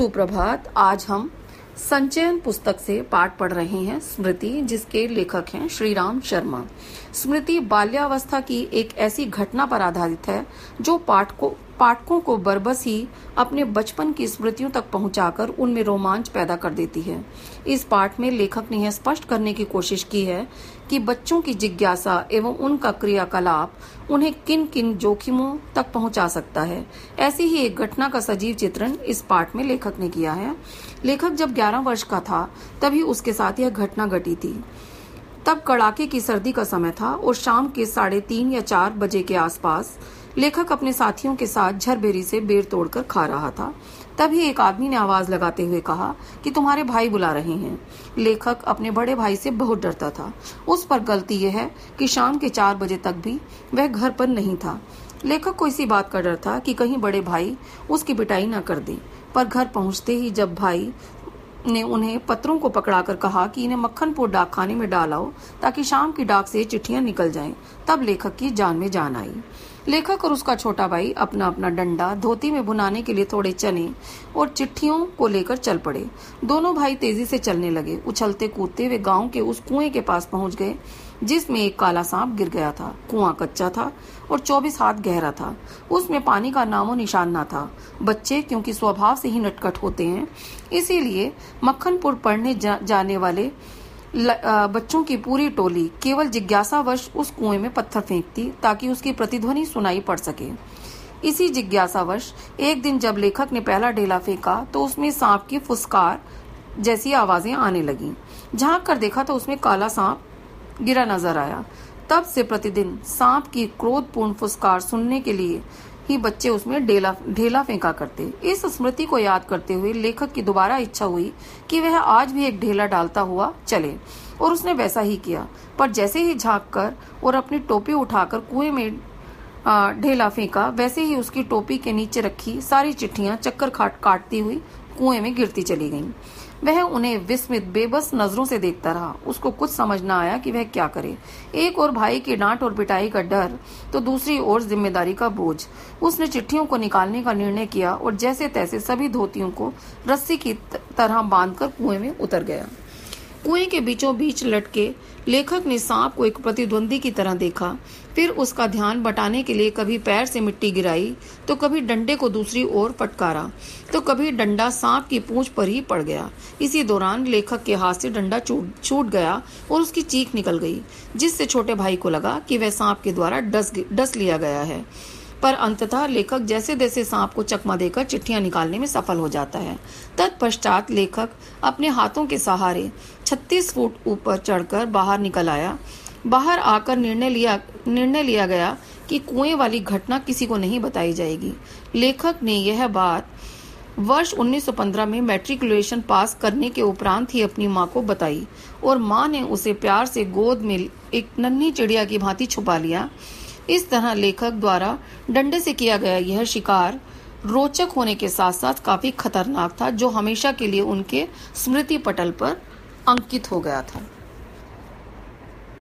सुप्रभात। आज हम संचयन पुस्तक से पाठ पढ़ रहे हैं स्मृति, जिसके लेखक हैं श्री राम शर्मा। स्मृति बाल्यावस्था की एक ऐसी घटना पर आधारित है जो पाठ को पाठकों को बरबस ही अपने बचपन की स्मृतियों तक पहुंचाकर उनमें रोमांच पैदा कर देती है। इस पाठ में लेखक ने यह स्पष्ट करने की कोशिश की है कि बच्चों की जिज्ञासा एवं उनका क्रियाकलाप उन्हें किन किन जोखिमों तक पहुँचा सकता है। ऐसी ही एक घटना का सजीव चित्रण इस पाठ में लेखक ने किया है। लेखक जब 11 वर्ष का था, तभी उसके साथ यह घटना घटी थी। तब कड़ाके की सर्दी का समय था और शाम के साढ़े तीन या चार बजे के आसपास लेखक अपने साथियों के साथ झरबेरी से बेर तोड़कर खा रहा था। तभी एक आदमी ने आवाज़ लगाते हुए कहा कि तुम्हारे भाई बुला रहे हैं। लेखक अपने बड़े भाई से बहुत डरता था। उस पर गलती यह है कि शाम के चार बजे तक भी वह घर पर नहीं था। लेखक को इसी बात का डर था कि कहीं बड़े भाई उसकी पिटाई न कर दे। पर घर पहुँचते ही जब भाई ने उन्हें पत्रों को पकड़ाकर कहा कि इन्हें मक्खनपुर डाकखाने में डालाओ ताकि शाम की डाक से चिट्ठियाँ निकल जाएँ। तब लेखक की जान में जान आई। लेखक और उसका छोटा भाई अपना अपना डंडा धोती में बुनाने के लिए थोड़े चने और चिट्ठियों को लेकर चल पड़े। दोनों भाई तेज़ी से चलने लगे। उछलते कूदते वे गाँव के उस कुएँ के पास पहुँच गए जिसमें एक काला सांप गिर गया था। कुआँ कच्चा था और चौबीस हाथ गहरा था। उसमें पानी का नामो निशान न था। बच्चे क्योंकि स्वभाव से ही नटखट होते हैं इसीलिए मक्खनपुर पढ़ने जा, जाने वाले बच्चों की पूरी टोली केवल जिज्ञासावश उस कुएँ में पत्थर फेंकती ताकि उसकी प्रतिध्वनि सुनाई पड़ सके। इसी जिज्ञासावश, एक दिन जब लेखक ने पहला ढेला फेंका तो उसमें सांप की फुसकार जैसी आवाज़ें आने लगी। झाँक कर देखा तो उसमें काला सांप गिरा नज़र आया। तब से प्रतिदिन सांप की क्रोधपूर्ण फुसकार सुनने के लिए ही बच्चे उसमें ढेला ढेला फेंका करते। इस स्मृति को याद करते हुए लेखक की दोबारा इच्छा हुई कि वह आज भी एक ढेला डालता हुआ चले, और उसने वैसा ही किया। पर जैसे ही झाँक कर और अपनी टोपी उठाकर कुएँ में ढेला फेंका, वैसे ही उसकी टोपी के नीचे रखी सारी चिट्ठियाँ, चक्कर काटती हुई कुएँ में गिरती चली गईं। वह उन्हें विस्मित, बेबस नज़रों से देखता रहा। उसको कुछ समझ न आया कि वह क्या करे। एक और भाई की डांट और पिटाई का डर तो दूसरी ओर ज़िम्मेदारी का बोझ। उसने चिट्ठियों को निकालने का निर्णय किया और जैसे तैसे सभी धोतियों को रस्सी की तरह बांधकर कुएँ में उतर गया। कुएँ के बीचों बीच लटके लेखक ने सांप को एक प्रतिद्वंदी की तरह देखा। फिर उसका ध्यान बटाने के लिए कभी पैर से मिट्टी गिराई तो कभी डंडे को दूसरी ओर फटकारा तो कभी डंडा सांप की पूंछ पर ही पड़ गया। इसी दौरान लेखक के हाथ से डंडा छूट गया और उसकी चीख निकल गई, जिससे छोटे भाई को लगा कि वह सांप के द्वारा डस डस लिया गया है। पर अंततः लेखक जैसे जैसे सांप को चकमा देकर चिट्ठियाँ निकालने में सफल हो जाता है। तत्पश्चात लेखक अपने हाथों के सहारे 36 फुट ऊपर चढ़कर बाहर निकल आया। बाहर आकर निर्णय लिया निर्णय लिया गया कि कुएँ वाली घटना किसी को नहीं बताई जाएगी। लेखक ने यह बात वर्ष 1915 में मैट्रिकुलेशन पास करने के उपरांत ही अपनी माँ को बताई और माँ ने उसे प्यार से गोद में एक नन्ही चिड़िया की भांति छुपा लिया। इस तरह लेखक द्वारा डंडे से किया गया यह शिकार रोचक होने के साथ साथ काफ़ी खतरनाक था, जो हमेशा के लिए उनके स्मृति पटल पर अंकित हो गया था।